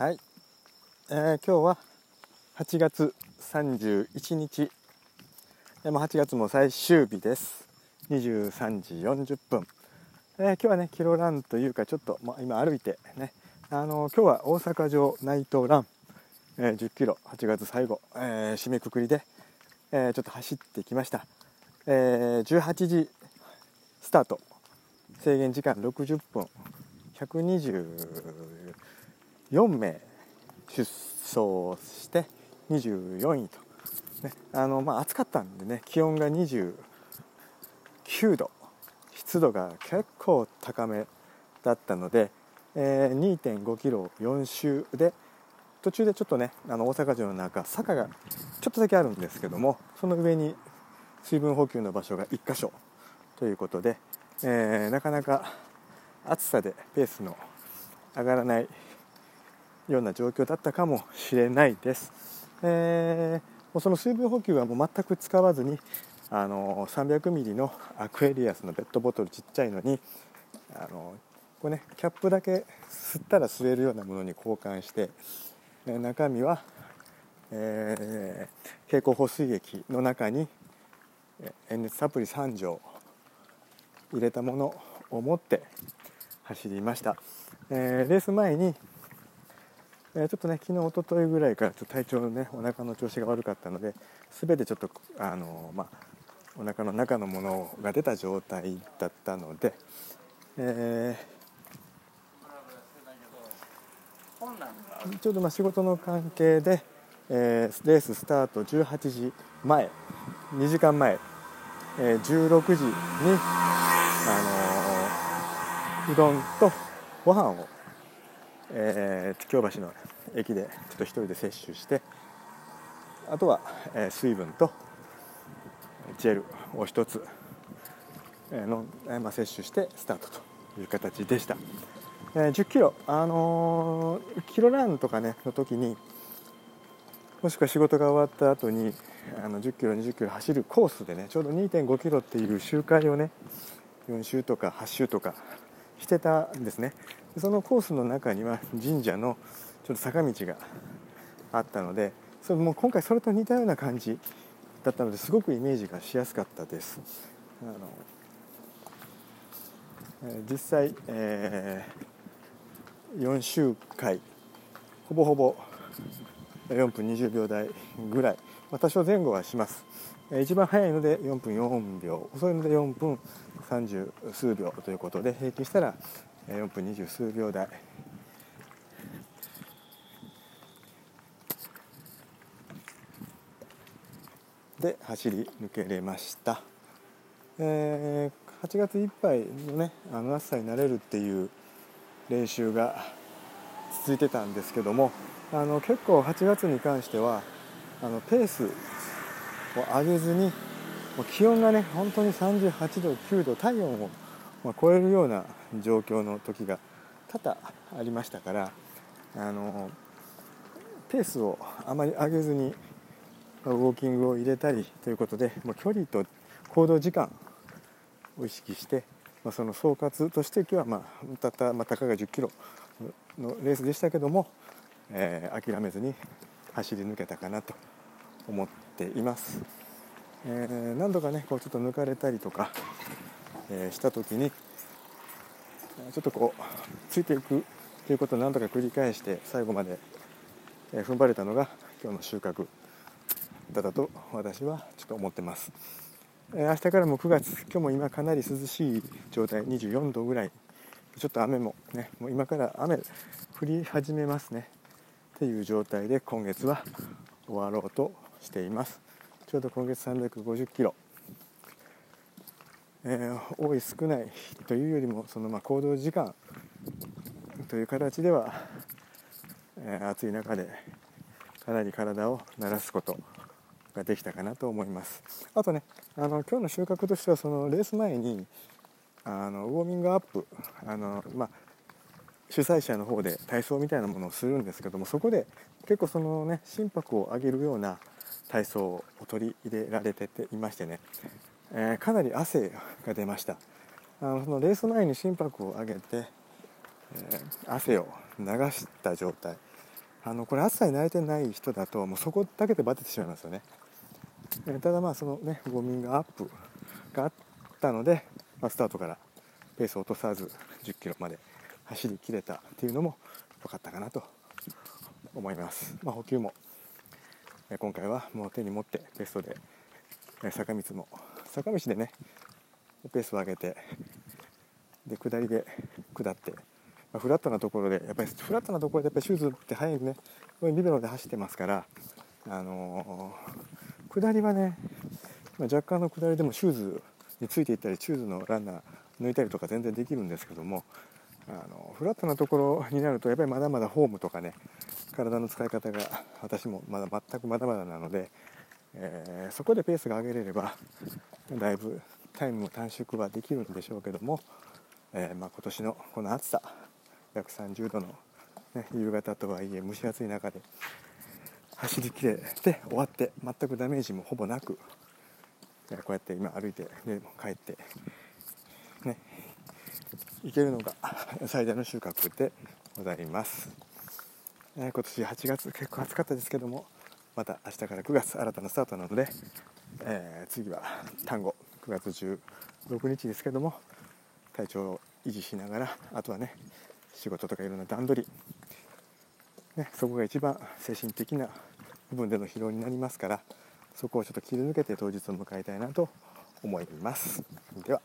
はい、えー、今日は8月31日。でも8月も最終日です。23時40分、えー、今日はねキロランというかちょっと、まあ、今歩いてね。あのー、今日は大阪城内藤ラン、えー、10キロ。8月最後、え、締めくくりで、え、ちょっと走ってきました、えー、18時スタート。制限時間60分。120 4名出走して24位と、ねあのまあ、暑かったんでね気温が29度湿度が結構高めだったので、えー、2.5キロ4周で途中でちょっとねあの大阪城の中坂がちょっとだけあるんですけどもその上に水分補給の場所が1箇所ということで、えー、なかなか暑さでペースの上がらないような状況だったかもしれないです。えー、もうその水分補給はもう全く使わずにあの300ミリのアクエリアスのペットボトルちっちゃいのにあのこれねキャップだけ吸ったら吸えるようなものに交換して、え中身は、えー、経口補水液の中に塩熱サプリ3錠入れたものを持って走りました、えー、レース前にえー、ちょっとね昨日一昨日ぐらいからちょっと体調のねお腹の調子が悪かったので全てちょっとあのまあお腹の中のものが出た状態だったので、えー、ちょうどまあ仕事の関係で、えー、レーススタート18時前2時間前、えー、16時に、あのー、うどんとご飯をえー、京橋の駅でちょっと1人で摂取してあとは、えー、水分とジェルを1つ、えーのえーまあ、摂取してスタートという形でした、えー、10キロ、あのー、キロランとかねの時にもしくは仕事が終わった後にあの10キロ20キロ走るコースでねちょうど2.5キロっていう周回をね4周とか8周とかしてたんですね。そのコースの中には神社のちょっと坂道があったのでそれも今回それと似たような感じだったのですごくイメージがしやすかったです。あの実際、えー、4周回ほぼほぼ4分20秒台ぐらい、まあ、多少前後はします一番早いので4分4秒遅いので4分30数秒ということで平均したら4分20数秒台。で走り抜けれました、えー、8月いっぱいのねあの暑さになれるっていう練習が続いてたんですけどもあの結構8月に関してはあのペースを上げずにもう気温がね本当に38度9度体温を超えるような状況の時が多々ありましたからあのペースをあまり上げずにウォーキングを入れたりということでもう距離と行動時間を意識して、まあ、その総括として今日は、まあ、たった、まあ、たかが1 0キロのレースでしたけども、えー、諦めずに走り抜けたかなと思っています。えー、何度かねこうちょっと抜かれたりとか、え、した時にちょっとこうついていくということを何度か繰り返して最後まで、え、踏ん張れたのが今日の収穫だったと私はちょっと思ってます、え、明日からも9月今日も今かなり涼しい状態24度ぐらい。ちょっと雨もねもう今から雨降り始めますね。っていう状態で今月は終わろうとしています。ちょうど今月350キロ、えー、多い少ないというよりもそのま行動時間という形では、えー、暑い中でかなり体を慣らすことができたかなと思います。あとねあの今日の収穫としてはそのレース前にあのウォーミングアップあの、まあ、主催者の方で体操みたいなものをするんですけどもそこで結構そのね心拍を上げるような体操を取り入れられてていましてね、えー、かなり汗が出ました。あのそのレース前に心拍を上げて、えー、汗を流した状態。あのこれ暑さに慣れてない人だともうそこだけでバテてしまいますよね。ただまあそのねウォーミングアップがあったので、まあ、スタートからペースを落とさず10キロまで走りきれたっていうのも良かったかなと思います、まあ、補給も今回はもう手に持ってベストで坂道も坂道でねペースを上げてで下りで下って、まあ、フラットなところでやっぱりフラットなところでやっぱりシューズって速いねリベロで走ってますからあのー、下りはね、まあ、若干の下りでもシューズについていったりシューズのランナー抜いたりとか全然できるんですけどもあのフラットなところになるとやっぱりまだまだフォームとかね体の使い方が私もまだ全くまだまだなので、えー、そこでペースが上げれればだいぶタイムも短縮はできるんでしょうけども、えー、まあ、今年のこの暑さ約30度の、ね、夕方とはいえ蒸し暑い中で走りきれて終わって全くダメージもほぼなくこうやって今歩いてで帰ってね行けるのが最大の収穫でございます、えー、今年8月結構暑かったですけどもまた明日から9月新たなスタートなので、えー、次は単語9月16日ですけども体調を維持しながらあとはね仕事とかいろんな段取り、ね、そこが一番精神的な部分での疲労になりますからそこをちょっと切り抜けて当日を迎えたいなと思います。では。